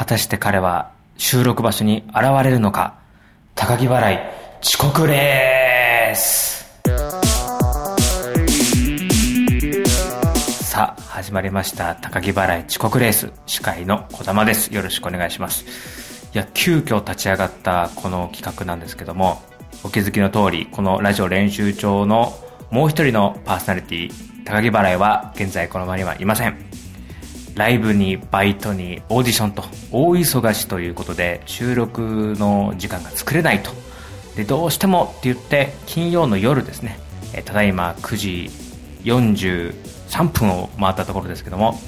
果たして彼は収録場所に現れるのか？高木払い遅刻レースさあ始まりました。高木払い遅刻レース司会の小玉です。よろしくお願いします。いや急遽立ち上がったこの企画なんですけどもお気づきの通りこのラジオ練習帳のもう一人のパーソナリティ高木払いは現在この場にはいません。ライブにバイトにオーディションと大忙しということで収録の時間が作れないと。でどうしてもって言って金曜の夜ですねただいま9時43分を回ったところですけども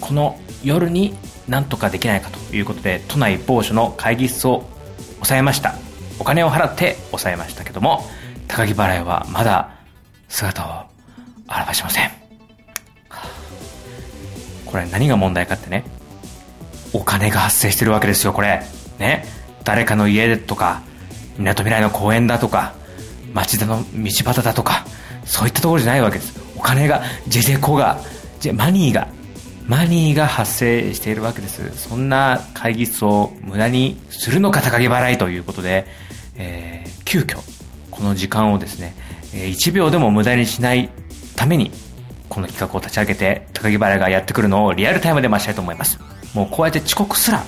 この夜になんとかできないかということで都内某所の会議室を抑えました。お金を払って抑えましたけども高木払いはまだ姿を現しません。これ何が問題かってね、お金が発生してるわけですよ、これ。ね。誰かの家とか、港未来の公園だとか、町田の道端だとか、そういったところじゃないわけです。お金が、ジェジェコが、ジェマニーが、マニーが発生しているわけです。そんな会議室を無駄にするのか高木払いということで、えー、急遽、この時間をですね、え、1秒でも無駄にしないために、この企画を立ち上げて、高木原がやってくるのをリアルタイムで待ちたいと思います。もうこうやって遅刻すら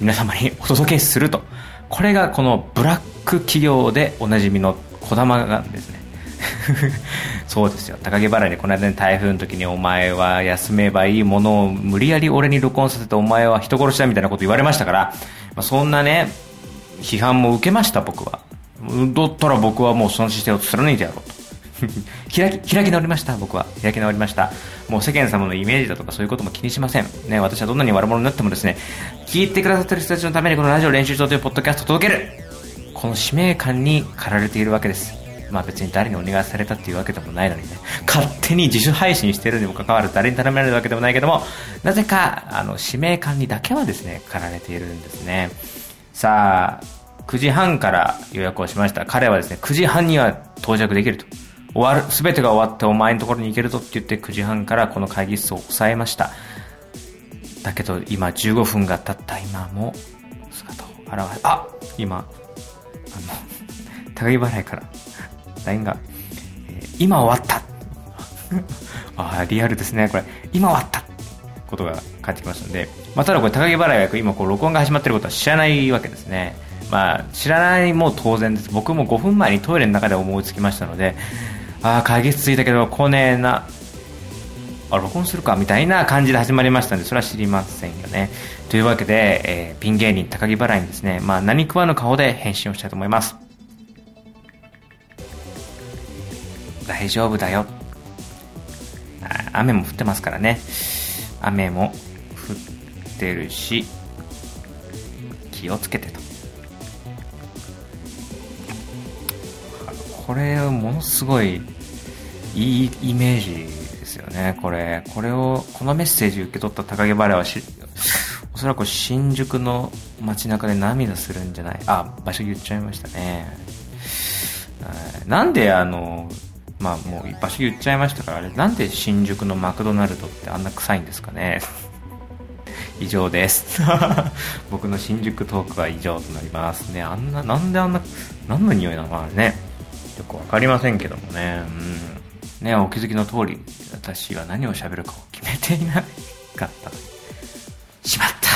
皆様にお届けすると。これがこのブラック企業でおなじみの小玉がですね。そうですよ。高木原にこの間に台風の時にお前は休めばいいものを無理やり俺に録音させてお前は人殺しだみたいなこと言われましたから、まあ、そんなね、批判も受けました僕は。だったら僕はもうその姿勢を貫いてやろうと。開き、開き直りました、僕は。開き直りました。もう世間様のイメージだとかそういうことも気にしません。ね、私はどんなに悪者になってもですね、聞いてくださってる人たちのためにこのラジオ練習場というポッドキャストを届けるこの使命感に駆られているわけです。まあ別に誰にお願いされたっていうわけでもないのにね、勝手に自主配信してるにもかかわらず誰に頼められるわけでもないけども、なぜか、あの、使命感にだけはですね、駆られているんですね。さあ、9時半から予約をしました。彼はですね、9時半には到着できると。終わる、すべてが終わってお前のところに行けるぞって言って9時半からこの会議室を抑えました。だけど今15分が経った今も姿を現れ、あ今、あの、高木払いから LINE が、えー、今終わった ああ、リアルですね、これ。今終わったことが返ってきましたので、まあ、ただこれ高木払いが今こう録音が始まってることは知らないわけですね。まあ、知らないも当然です。僕も5分前にトイレの中で思いつきましたので、ああ、会議室着いたけど来ねえな。あ、録音するかみたいな感じで始まりましたので、それは知りませんよね。というわけで、えー、ピン芸人高木払いにですね、まあ何食わぬ顔で返信をしたいと思います。大丈夫だよ。雨も降ってますからね。雨も降ってるし、気をつけてと。これものすごいいいイメージですよね、これ。これを、このメッセージ受け取った高木バレはし、おそらく新宿の街中で涙するんじゃない、あ、場所言っちゃいましたね。なんであの、まあもう場所言っちゃいましたから、あれ、なんで新宿のマクドナルドってあんな臭いんですかね？以上です。僕の新宿トークは以上となりますね。あんな、なんであんな、何の匂いなのかね。よくわかりませんけどもね。うん。ね、お気づきの通り、私は何を喋るかを決めていなかった。しまった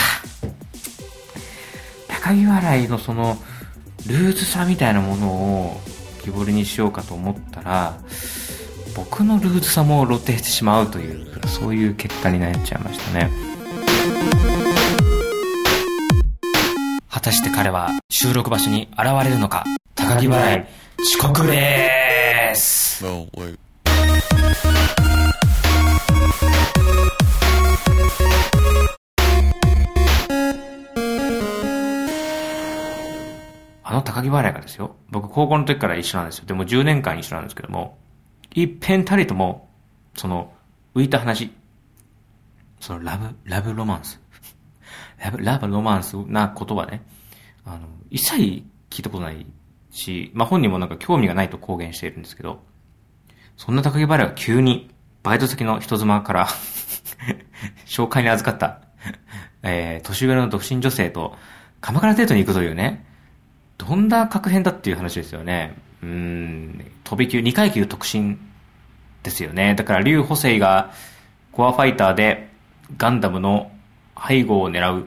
高木笑いのその、ルーズさみたいなものを木彫りにしようかと思ったら、僕のルーズさも露呈してしまうという、そういう結果になっちゃいましたね。果たして彼は収録場所に現れるのか高木払い遅刻でーす。No, wait. あの高木払いがですよ。僕高校の時から一緒なんですよ。でも10年間一緒なんですけども、一遍たりとも、その、浮いた話、そのラブ、ラブロマンス。ラブ、ラブロマンスな言葉ね。あの、一切聞いたことないし、まあ、本人もなんか興味がないと公言しているんですけど、そんな高木原が急にバイト先の人妻から 紹介に預かったえー、年上の独身女性と鎌倉デートに行くというね、どんな確変だっていう話ですよね。うん、飛び級、2階級特進ですよね。だから、竜補正がコアファイターでガンダムの背後を狙う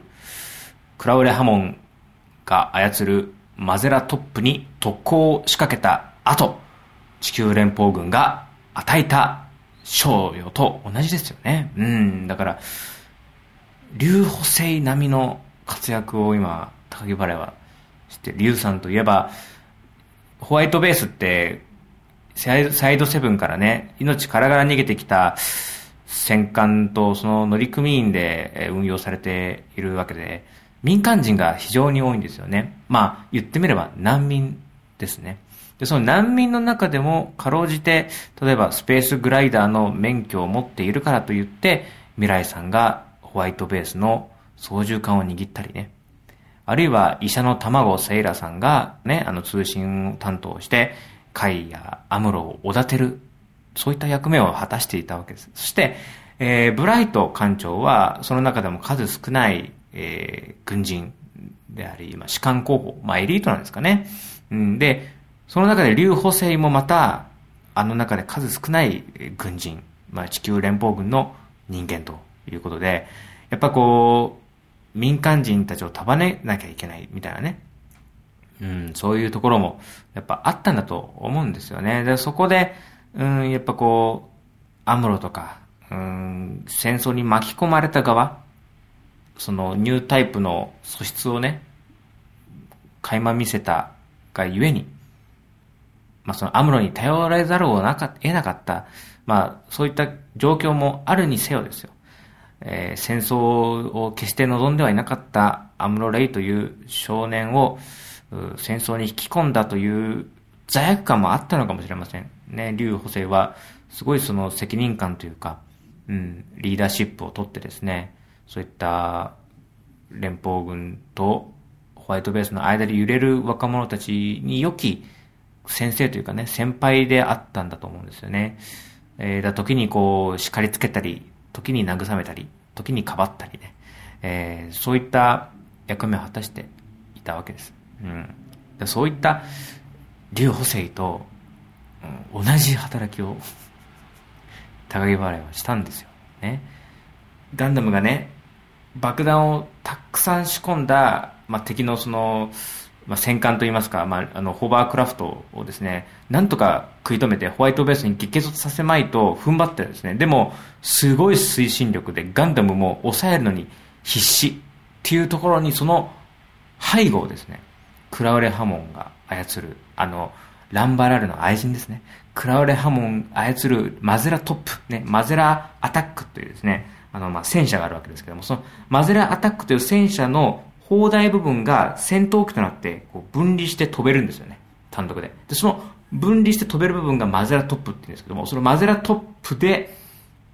クラウレハモンが操るマゼラトップに特攻を仕掛けた後、地球連邦軍が与えた賞与と同じですよね。うん、だから、竜補正並みの活躍を今、高木バレーはして、竜さんといえば、ホワイトベースって、サイドセブンからね、命からがら逃げてきた戦艦とその乗組員で運用されているわけで、民間人が非常に多いんですよね。まあ、言ってみれば難民ですね。で、その難民の中でも、かろうじて、例えばスペースグライダーの免許を持っているからといって、未来さんがホワイトベースの操縦桿を握ったりね。あるいは医者の卵セイラさんがね、あの通信担当して、海やアムロをおだてる、そういった役目を果たしていたわけです。そして、えー、ブライト艦長は、その中でも数少ない、えー、軍人であり、まあ、士官候補、まあ、エリートなんですかね。うん、で、その中で劉補正もまた、あの中で数少ない軍人、まあ、地球連邦軍の人間ということで、やっぱこう、民間人たちを束ねなきゃいけないみたいなね。うん、そういうところも、やっぱあったんだと思うんですよね。で、そこで、うん、やっぱこう、アムロとか、うん、戦争に巻き込まれた側、そのニュータイプの素質をね、垣間見せたがゆえに、まあそのアムロに頼られざるを得なかった、まあそういった状況もあるにせよですよ。えー、戦争を決して望んではいなかったアムロ・レイという少年を戦争に引き込んだという罪悪感もあったのかもしれません。ね、劉補正はすごいその責任感というか、うん、リーダーシップを取ってですね、そういった連邦軍とホワイトベースの間で揺れる若者たちに良き先生というかね、先輩であったんだと思うんですよね。えー、だ時にこう、叱りつけたり、時に慰めたり、時にかばったりね、えー、そういった役目を果たしていたわけです。うん。でそういった劉補正と、うん、同じ働きを 高木払いはしたんですよ。ね。ガンダムがね、爆弾をたくさん仕込んだ、まあ、敵のその、まあ、戦艦といいますか、まあ、あの、ホバークラフトをですね、なんとか食い止めてホワイトベースに激突させまいと踏ん張ってですね、でも、すごい推進力でガンダムも抑えるのに必死っていうところにその背後をですね、クラウレハモンが操る、あの、ランバラルの愛人ですね。クラウレハモン操るマゼラトップ、ね、マゼラアタックというですね、あの、まあ、戦車があるわけですけども、そのマゼラアタックという戦車の砲台部分が戦闘機となってこう分離して飛べるんですよね。単独で。で、その分離して飛べる部分がマゼラトップって言うんですけども、そのマゼラトップで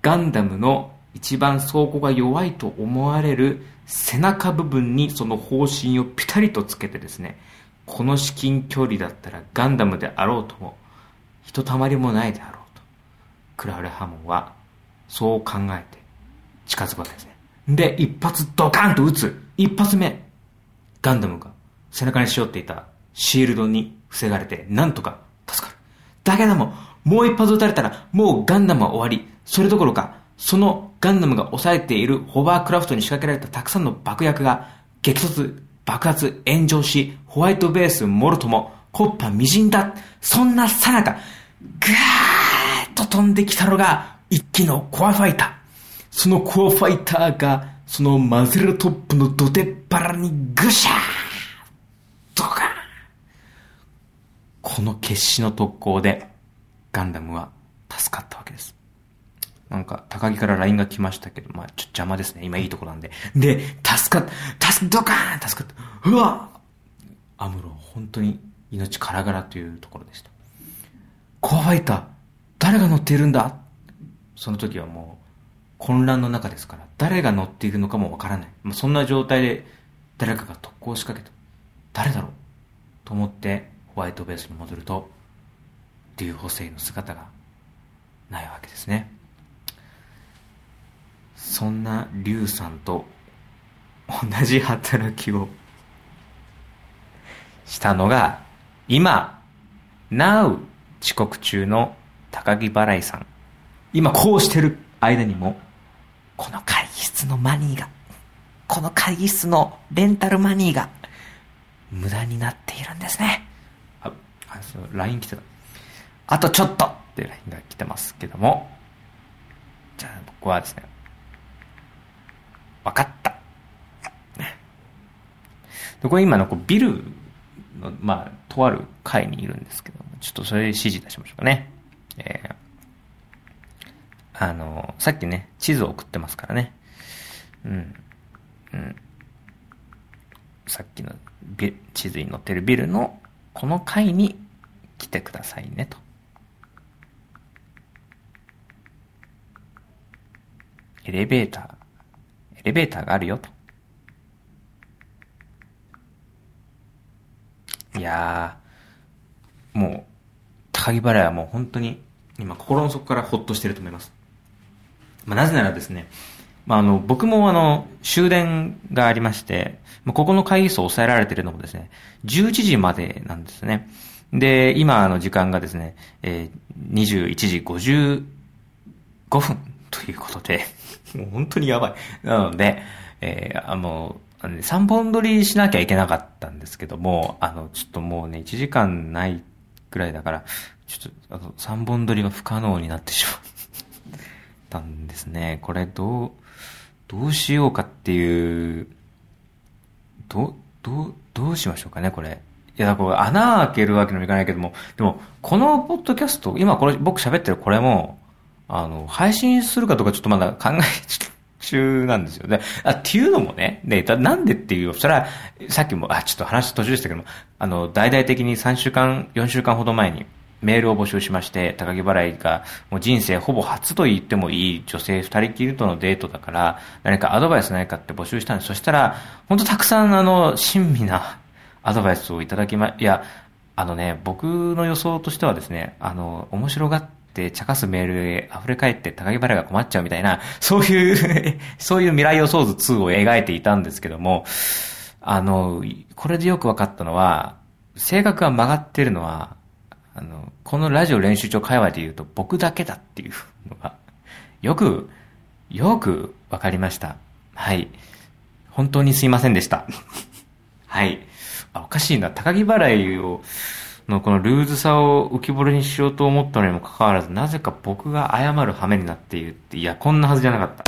ガンダムの一番装甲が弱いと思われる背中部分にその方針をピタリとつけてですね、この至近距離だったらガンダムであろうとも、ひとたまりもないであろうと。クラウレハモンはそう考えて近づくわけですね。で、一発ドカンと撃つ。一発目、ガンダムが背中にしよっていたシールドに防がれて、なんとか助かる。だけども、もう一発撃たれたら、もうガンダムは終わり。それどころか、そのガンダムが抑えているホバークラフトに仕掛けられたたくさんの爆薬が激突、爆発、炎上し、ホワイトベースもろとも、コッパみじんだ。そんなさなか、ぐーっと飛んできたのが、一機のコアファイター。そのコアファイターが、そのマゼルトップの土手っ腹にぐしゃードカーこの決死の特攻で、ガンダムは助かったわけです。なんか、高木から LINE が来ましたけど、まあ、ちょっと邪魔ですね。今いいとこなんで。で、助かった、助ドカーン助かった。うわアムロ、本当に命からがらというところでした。コアファイター、誰が乗っているんだ？その時はもう、混乱の中ですから、誰が乗っているのかもわからない。まあ、そんな状態で誰かが特攻を仕掛けた。誰だろう？と思ってホワイトベースに戻ると、竜補正の姿がないわけですね。そんな竜さんと同じ働きをしたのが、今、Now 遅刻中の高木払いさん。今こうしてる間にも、この会議室のマニーが、この会議室のレンタルマニーが、無駄になっているんですね。あ、あそう、LINE 来てた。あとちょっとって LINE が来てますけども、じゃあ僕はですね、わかった。で、これ今のこうビルの、まあ、とある階にいるんですけども、ちょっとそれで指示出しましょうかね。えー、あの、さっきね、地図を送ってますからね。うん。うん。さっきの地図に載ってるビルのこの階に来てくださいねと。エレベーター、エレベーターがあるよと。いやー、もう、高木払いはもう本当に、今心の底からほっとしてると思います。まあ、なぜならですね、まあ、あの、僕もあの、終電がありまして、まあ、ここの会議室を抑えられているのもですね、11時までなんですね。で、今の時間がですね、えー、21時55分ということで、もう本当にやばい。なので、えー、あの、3本撮りしなきゃいけなかったんですけども、あの、ちょっともうね、1時間ないぐらいだから、ちょっと、あの、3本撮りは不可能になってしまうったんですね。これどう、どうしようかっていう、ど、ど、どうしましょうかね、これ。いや、これ穴開けるわけにもいかないけども、でも、このポッドキャスト、今これ僕喋ってるこれも、あの、配信するかどうかちょっとまだ考え中なんですよね。あ、っていうのもね、で、なんでっていう、それは、さっきも、あ、ちょっと話途中でしたけども、あの、大々的に3週間、4週間ほど前に、メールを募集しまして、高木払いが、もう人生ほぼ初と言ってもいい女性二人きりとのデートだから、何かアドバイスないかって募集したんです。そしたら、本当たくさんあの、親身なアドバイスをいただきま、いや、あのね、僕の予想としてはですね、あの、面白がって、茶化すメールへ溢れ返って高木原が困っちゃうみたいな、そういう そういう未来予想図2を描いていたんですけども、あの、これでよく分かったのは、性格が曲がってるのは、あの、このラジオ練習帳会話で言うと僕だけだっていうのが、よく、よく分かりました。はい。本当にすいませんでした。はい。あ、おかしいな。高木払いを、のこのルーズさを浮き彫りにしようと思ったのにもかかわらず、なぜか僕が謝る羽目になっているって、いや、こんなはずじゃなかった。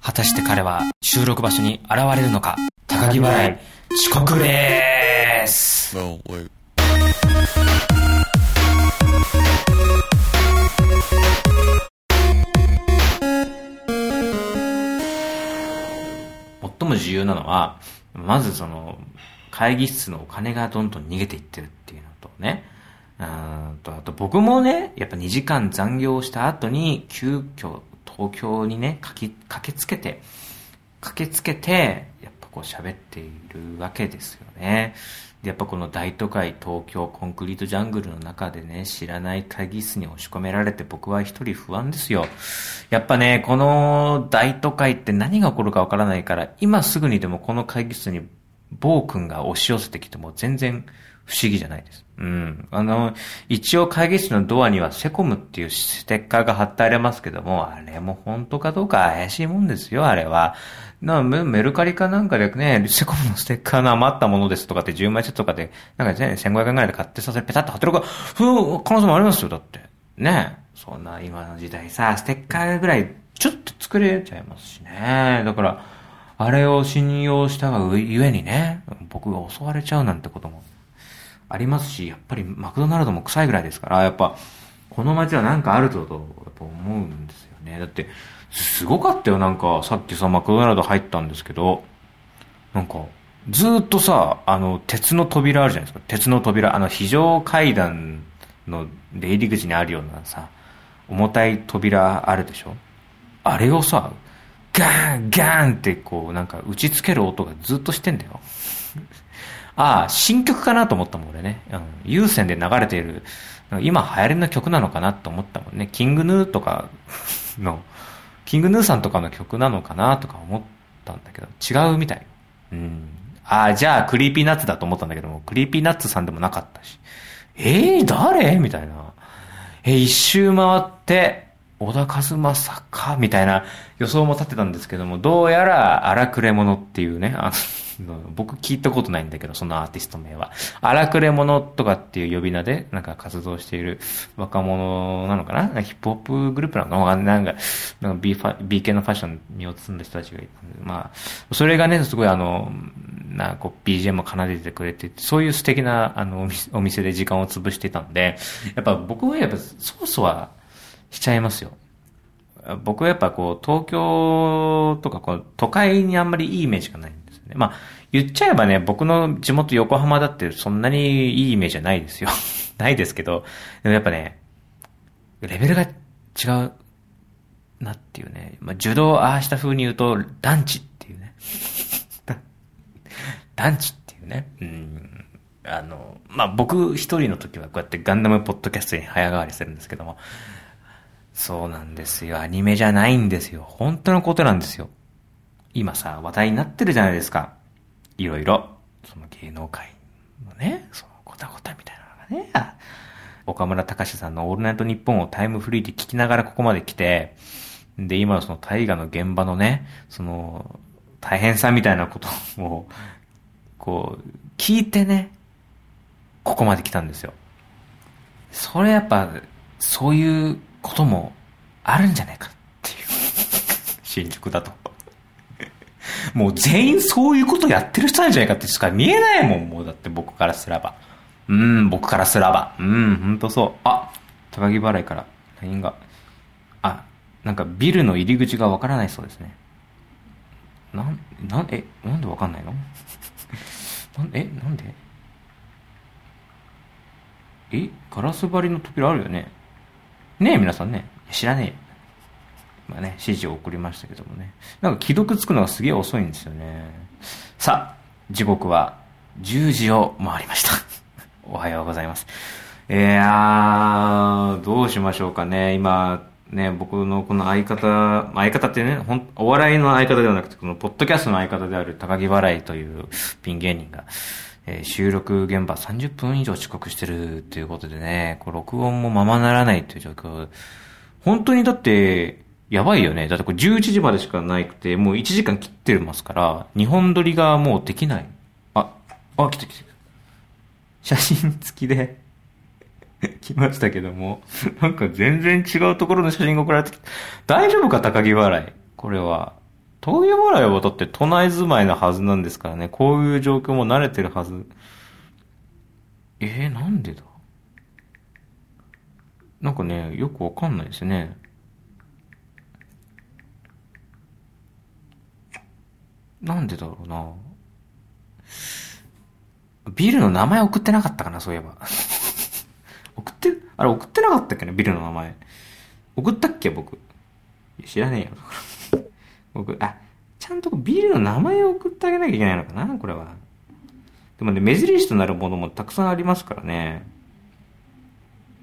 果たして彼は収録場所に現れるのか高木払い、遅刻でーす。No, も重要なのは、まずその、会議室のお金がどんどん逃げていってるっていうのとね、うんと、あと僕もね、やっぱ2時間残業した後に、急遽東京にね、駆けつけて、駆けつけて、こう喋っているわけですよね。で、やっぱこの大都会東京コンクリートジャングルの中でね、知らない会議室に押し込められて僕は一人不安ですよ。やっぱね、この大都会って何が起こるかわからないから、今すぐにでもこの会議室に暴君が押し寄せてきても全然不思議じゃないです。うん。あの、一応会議室のドアにはセコムっていうステッカーが貼ってありますけども、あれも本当かどうか怪しいもんですよ、あれは。なメルカリかなんかでね、セコムのステッカーの余ったものですとかって10枚セットとかで、なんかね、1500円ぐらいで買ってさせペタッと貼ってるか、そう、可能性もありますよ、だって。ねそんな今の時代さ、ステッカーぐらいちょっと作れちゃいますしね。だから、あれを信用したがゆえにね、僕が襲われちゃうなんてこともありますし、やっぱりマクドナルドも臭いぐらいですから、やっぱ、この街はなんかあると、と思うんですよね。だって、すごかったよ、なんか、さっきさ、マクドナルド入ったんですけど、なんか、ずっとさ、あの、鉄の扉あるじゃないですか。鉄の扉、あの、非常階段の出入り口にあるようなさ、重たい扉あるでしょあれをさ、ガーンガーンってこう、なんか打ちつける音がずっとしてんだよ。ああ、新曲かなと思ったもん俺ね。うん。有線で流れている、今流行りの曲なのかなと思ったもんね。 King Gnu とか の、 King Gnu さんとかの曲なのかなとか思ったんだけど、違うみたい。うん。ああ、じゃあ、 Creepy Nuts だと思ったんだけども、 Creepy Nuts さんでもなかったし。えー、誰みたいな。えー、一周回って、小田和正かみたいな予想も立てたんですけども、どうやら荒くれ者っていうね、あの、僕聞いたことないんだけど、そのアーティスト名は。荒くれ者とかっていう呼び名で、なんか活動している若者なのかな？ヒップホップグループなのかな？なんか、なんか B, ファ B 系のファッションに身を包んだ人たちがいたんで、まあ、それがね、すごいあの、なんかこう BGM を奏でてくれて、そういう素敵なあのお店で時間を潰してたんで、やっぱ僕はやっぱソースはしちゃいますよ。僕はやっぱこう、東京とかこう、都会にあんまりいいイメージがないね。まあ、言っちゃえばね、僕の地元横浜だってそんなにいいイメージはないですよ。ないですけど、でもやっぱね、レベルが違うなっていうね。まあ、受動ああした風に言うと、団地っていうね。団地っていうね。うん。あの、まあ、僕一人の時はこうやってガンダムポッドキャストに早変わりするんですけども、そうなんですよ。アニメじゃないんですよ。本当のことなんですよ。今さ、話題になってるじゃないですか。いろいろ。その芸能界のね、そのごたごたみたいなのがね。岡村隆史さんのオールナイトニッポンをタイムフリーで聞きながらここまで来て、で、今のその大河の現場のね、その、大変さみたいなことを、こう、聞いてね、ここまで来たんですよ。それやっぱ、そういうこともあるんじゃないかっていう。新宿だと。もう全員そういうことやってる人なんじゃないかってしか見えないもん、もうだって僕からすらば。うん、僕からすらば。うん、ほんとそう。あ、高木払いから LINE が。あ、なんかビルの入り口がわからないそうですね。なん、なん、え、なんでわかんないの？なんえ、なんで？えガラス張りの扉あるよねねえ、皆さんね。知らねえ。まあね、指示を送りましたけどもね。なんか既読つくのがすげえ遅いんですよね。さあ、時刻は10時を回りました。おはようございます。いやー、どうしましょうかね。今、ね、僕のこの相方、相方ってね、ほん、お笑いの相方ではなくて、このポッドキャストの相方である高木笑いというピン芸人が、えー、収録現場30分以上遅刻してるということでね、こう録音もままならないという状況。本当にだって、やばいよね。だってこれ11時までしかないくて、もう1時間切ってますから、日本撮りがもうできない。あ、あ、来た来た。写真付きで 来ましたけども、なんか全然違うところの写真が送られてきた大丈夫か高木笑い？これは。東京笑いはだって都内住まいのはずなんですからね。こういう状況も慣れてるはず。えー、なんでだ？なんかね、よくわかんないですね。なんでだろうな。ビルの名前送ってなかったかな、そういえば。送ってあれ送ってなかったっけね、ビルの名前。送ったっけ、僕？知らねえよ。僕、あ、ちゃんとビルの名前を送ってあげなきゃいけないのかなこれは。でもね、目印となるものもたくさんありますからね。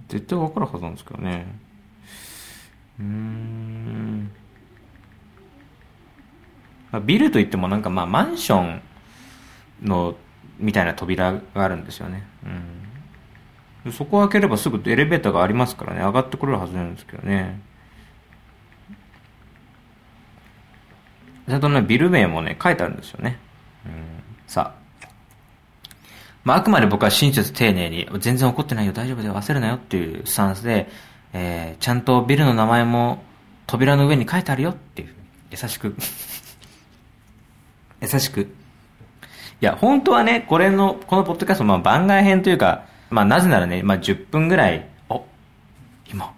絶対わかるはずなんですけどね。うーん。まあ、ビルといってもなんかまあマンションの、みたいな扉があるんですよね。うん。そこを開ければすぐエレベーターがありますからね、上がってくれるはずなんですけどね。ちゃんとね、ビル名もね、書いてあるんですよね。うん、さあ。まあ、あくまで僕は親切丁寧に、全然怒ってないよ、大丈夫だよ、焦るなよっていうスタンスで、えー、ちゃんとビルの名前も扉の上に書いてあるよっていう、優しく優しく。いや、本当はね、これの、このポッドキャスト、まあ番外編というか、まあなぜならね、まあ10分ぐらい、お、今、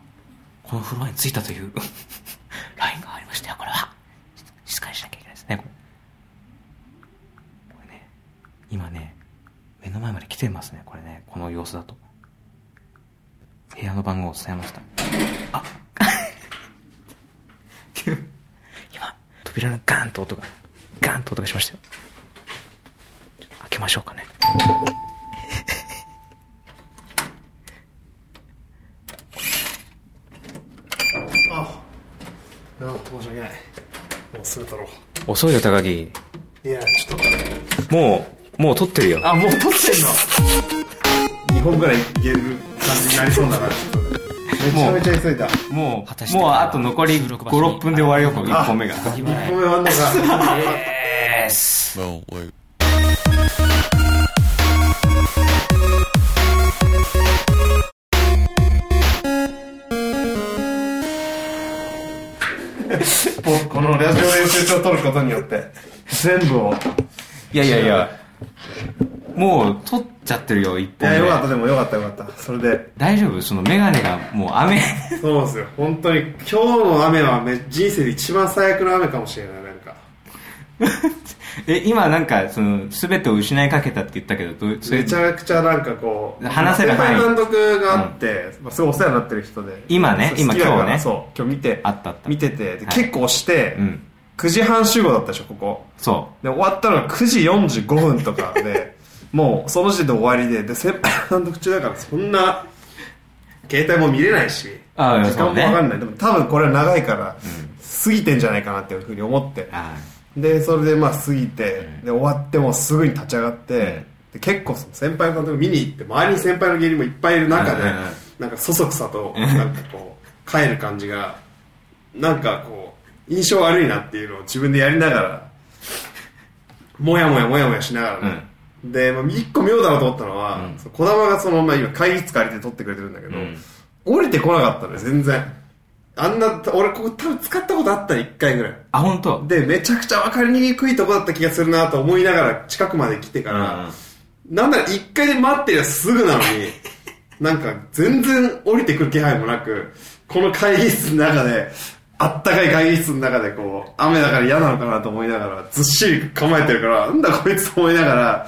このフロアに着いたという LINE がありましたよ、これは。静かにしなきゃいけないですね、これ。これね、今ね、目の前まで来てますね、これね、この様子だと。部屋の番号を伝えました。あ 今、扉のガーンと音が、ガーンと音がしましたよ。開けましょうかね。あ申し訳ない。もうすぐ撮ろ遅いよ高木。ういやちょっと。もうもう撮ってるよ。あもう撮ってんの。2本ぐらいいける感じになりそうだな。ちょっとめちゃめちゃ急いだ。もうもうあと残り56分で終わりよこの1本目が。1本目終わんのかえーす No, wait. もうこのラジオ練習帳を撮ることによって。全部を。いやいやいや。もう撮っちゃってるよ1いや本目よかったでもよかったよかった。それで。大丈夫？そのメガネがもう雨。そうですよ。本当に今日の雨はめ人生で一番最悪の雨かもしれないなんか。え今なんかその全てを失いかけたって言ったけどどめちゃくちゃなんかこう話せる範囲。監督があって、まあ、すごいお世話になってる人で。今ね今今日ね。そう今日見てあったあった。見ててではい。結構して、うん。9時半集合だったでしょここ。そで終わったのが9時45分とかで もうその時点で終わりで。で先輩監督中だからそんな携帯も見れないし時間も分かんない、でも多分これは長いから、過ぎてんじゃないかなっていうふうに思って。でそれでまあ過ぎて、で終わってもうすぐに立ち上がって、で結構その先輩の監督見に行って周りに先輩の芸人もいっぱいいる中で、なんかそそくさとなんかこう帰る感じがなんかこう印象悪いなっていうのを自分でやりながらもやもやもやもやしながらね、で、まあ、一個妙だなと思ったのは、うん。その児玉がその、まあ、今会議室借りて撮ってくれてるんだけど、うん。降りてこなかったのよ全然。あんな俺ここ多分使ったことあったら1回ぐらい。あ本当？でめちゃくちゃ分かりにくいとこだった気がするなと思いながら近くまで来てから、なんなら1回で待ってりゃすぐなのになんか全然降りてくる気配もなくこの会議室の中であったかい会議室の中でこう雨だから嫌なのかなと思いながらずっしり構えてるからなんだこいつと思いながら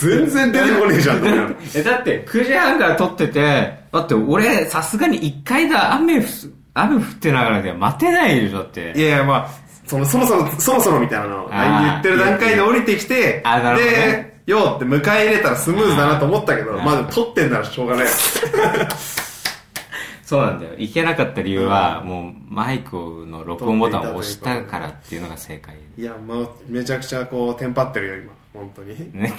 全然出てこねえじゃんと思いながらえだって9時半から撮っててだって俺さすがに1回だ雨ふ雨降ってながらでは待てないでしょだって。いやいや、まあ、その、そろそろ、そろそろみたいなのを言ってる段階で降りてきて、あなるほどね。で、よーって迎え入れたらスムーズだなと思ったけど、まあでも撮ってんならしょうがないよ。そうなんだよ行けなかった理由はもうマイクの録音ボタンを押したからっていうのが正解いや、まあ、めちゃくちゃこう、テンパってるよ、今。本当に。いっね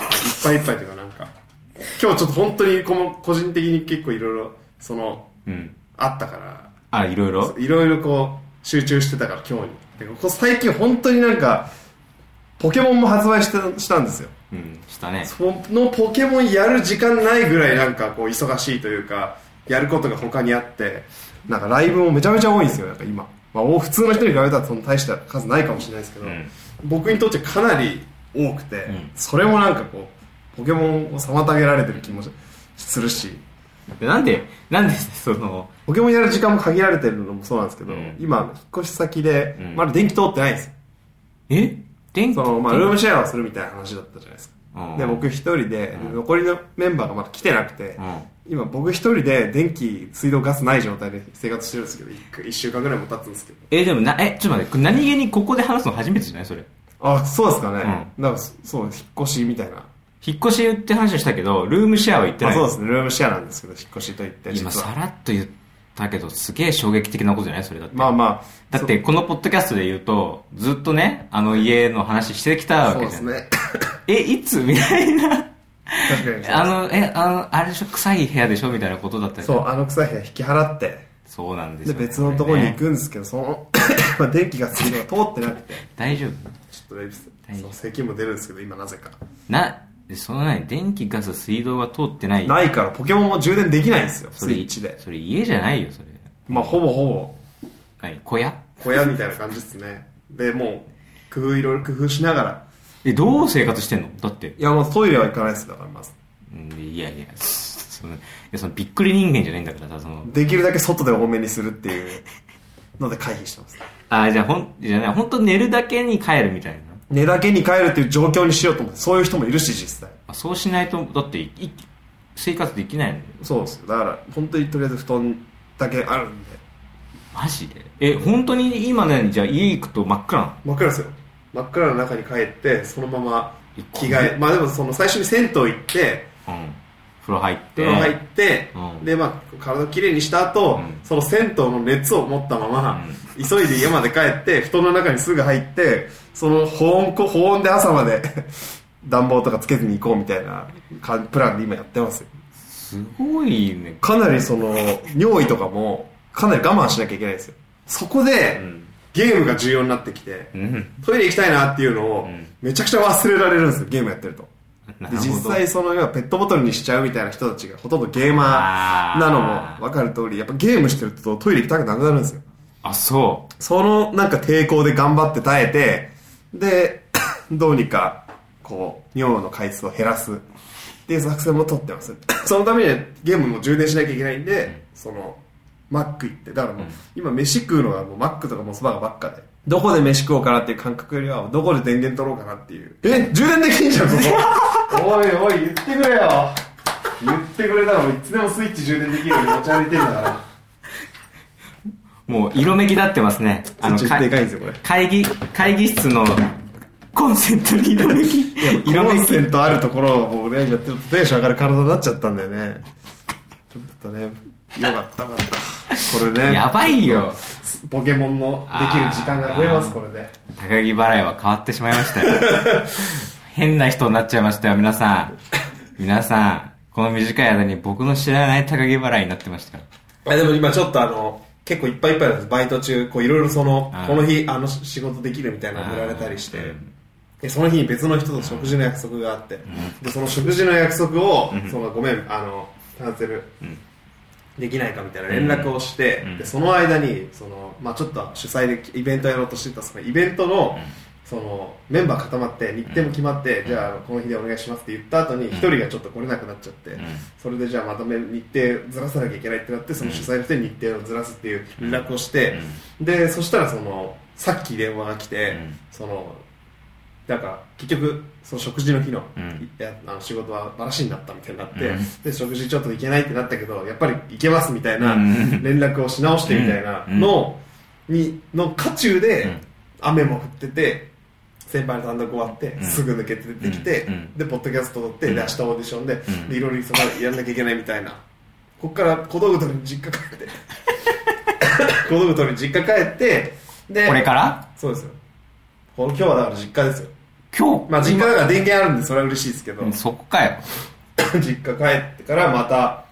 ぱいいっぱいっていうかなんか。今日ちょっと本当にこの、個人的に結構いろいろ、その、うんあったから、あいろいろ？いろいろこう、集中してたから今日に。でここ最近本当になんか、ポケモンも発売したしたんですよ。うんしたねそのポケモンやる時間ないぐらいなんかこう忙しいというかやることが他にあってなんかライブもめちゃめちゃ多いんですよなんか今、まあ、お普通の人に比べたらその大した数ないかもしれないですけど、うん。僕にとってかなり多くて、ん。それもなんかこうポケモンを妨げられてる気もするし。でなんでなんでそのポケモンやる時間も限られてるのもそうなんですけど、うん。今引っ越し先でうん。まだ電気通ってないんですよ。え？電気？その、まあ、ルームシェアをするみたいな話だったじゃないですか。うんで僕一人で、うん。残りのメンバーがまだ来てなくて、うん。今僕一人で電気水道ガスない状態で生活してるんですけど 1, 一週間ぐらいも経つんですけど。えでもなえちょっと待って何気にここで話すの初めてじゃない？それ。あそうですかね、なん。かそそう引っ越しみたいな。引っ越しって話をしたけどルームシェアは言ってない。あそうですね。ルームシェアなんですけど引っ越しといって今さらっと言ったけどすげえ衝撃的なことじゃない？それだって。まあまあ。だってこのポッドキャストで言うとずっとねあの家の話してきたわけじゃん、そうですね。えいつ？みたいな。確かにあのえあのあれでしょ？臭い部屋でしょ？みたいなことだったり。そうあの臭い部屋引き払って。そうなんですよで別のところに行こくんですけど、その まあ電気が水道が通ってなくて。大丈夫。ちょっとレビス大丈夫。そう咳も出るんですけど今なぜか。なでその何電気ガス水道が通ってない。ないからポケモンも充電できないんですよ。それスイッチで。それ家じゃないよそれ。まあほぼほぼ。何？小屋？小屋みたいな感じですね。でもう工夫いろいろ工夫しながら。えどう生活してんの？だって。いやもうトイレは行かないですだからまず。うんいやいやそのいやそのびっくり人間じゃないんだからさその。できるだけ外で多めにするっていうので回避してます。あじゃあほんじゃあね本当寝るだけに帰るみたいな寝だけに帰るっていう状況にしようと思ってそういう人もいるし実際。あそうしないとだっていい生活できないのよそうですよだから本当にとりあえず布団だけあるんで。マジで？え本当に今ねじゃあ家行くと真っ暗なの？真っ暗ですよ。真っ暗の中に帰ってそのまま着替え。まあでもその最初に銭湯行ってうん。風呂入って。風呂入って、うん。で、まあ、体をきれいにした後、うん。その銭湯の熱を持ったまま、急いで家まで帰って、布団の中にすぐ入って、その保温庫、保温で朝まで 暖房とかつけずに行こうみたいなかプランで今やってますよ。すごいね。かなりその、尿意とかも、かなり我慢しなきゃいけないんですよ。そこで、うん。ゲームが重要になってきて、うん。トイレ行きたいなっていうのをん、めちゃくちゃ忘れられるんですよ、ゲームやってると。で実際その要はペットボトルにしちゃうみたいな人たちがほとんどゲーマーなのも分かる通りやっぱゲームしてるとトイレ行きたくなくなるんですよあそそのなんか抵抗で頑張って耐えてで どうにかこう尿の回数を減らす。っていう作戦も取ってます。そのためにはゲームも充電しなきゃいけないんで、そのマック行って。だからもう、今飯食うのがもうマックとかモスバーガーばっかで。どこで飯食おうかなっていう感覚よりはどこで電源取ろうかなっていう。え？充電できんじゃんそこ。おいおい言ってくれよ。言ってくれたらいつでもスイッチ充電できるように持ち歩いてんだから。うもう色めき立ってますね。あのでかいんですよこれ。会議会議室のコンセントに色めき。色コンめきセントあるところをもうねやってるとテンション上がる体になっちゃったんだよね。ちょっとねよかったよかった。これね。やばいよ。ポケモンのできる時間が増えますこれで高木払いは変わってしまいましたよ。変な人になっちゃいましたよ皆さん。皆さんこの短い間に僕の知らない高木払いになってました。よあでも今ちょっとあの結構いっぱいいっぱいなんです。バイト中こういろいろそのこの日あの仕事できるみたいなの振られたりして。でその日に別の人と食事の約束があって、でその食事の約束を、そのごめんあのキャンセルできないかみたいな連絡をして、うん。でその間にその、まあ、ちょっと主催でイベントやろうとしてたそのイベントの,、そのメンバー固まって日程も決まって、じゃあこの日でお願いしますって言った後に一人がちょっと来れなくなっちゃって、それでじゃあまため日程ずらさなきゃいけないってなってその主催の人に日程をずらすっていう連絡をして、でそしたらそのさっき電話が来て、うん。そのなんか結局その食事の日の,、あの仕事はバラシになったみたいになって、うん。で食事ちょっと行けないってなったけどやっぱり行けますみたいなうん。連絡をし直してみたいなのにの渦中でうん。雨も降ってて先輩の単独終わって、ん。すぐ抜けて出てきて、でポッドキャスト撮って、で明日オーディションで,、いろいろそのやんなきゃいけないみたいな。こっから小道具取りに実家帰って。小道具取りに実家帰ってでこれから？そうですよ。この今日はだから実家ですよ。今日？まあ実家だから電源あるんでそれは嬉しいですけど、うんそこかよ。実家帰ってからまた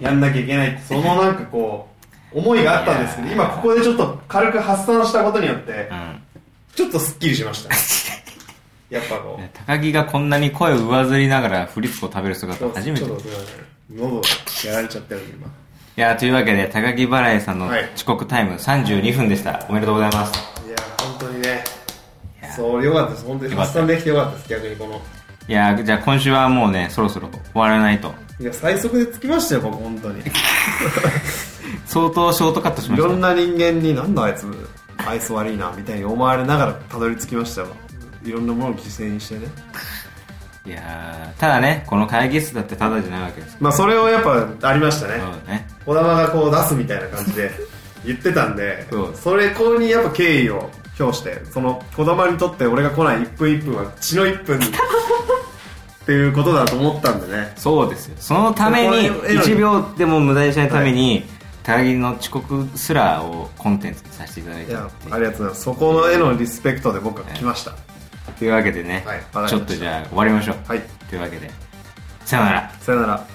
やんなきゃいけないってそのなんかこう思いがあったんですけど今ここでちょっと軽く発散したことによってうんちょっとすっきりしました やっぱこう。高木がこんなに声を上ずりながらフリップを食べる姿初めて。ちょっと喉やられちゃったよ今。いやというわけで高木払いさんのはい。遅刻タイム32分でした。おめでとうございます。いや本当にね。そうよかったです本当に。発散できてよかったです逆にこの。いやじゃあ今週はもうねそろそろ終わらないと。いや最速でつきましたよ僕本当に。相当ショートカットしました。いろんな人間になんだあいつ愛想悪いなみたいに思われながらたどり着きましたよ。いろんなものを犠牲にしてね。いやーただねこの会議室だってただじゃないわけです。まあそれをやっぱありましたね。ね。児玉がこう出すみたいな感じで 言ってたんでそれこにやっぱ敬意を表してその児玉にとって俺が来ない1分1分は血の1分。っていうことだと思ったんでね。そうですよ。そのためにそこはエロい。1秒でも無駄にしないために、高木の遅刻すらをコンテンツにさせていただいて。いうありがとうございます。そこへのリスペクトで僕は来ました。というわけでね、はいちょっとじゃあ終わりましょう、はい。というわけでさよなら。さよなら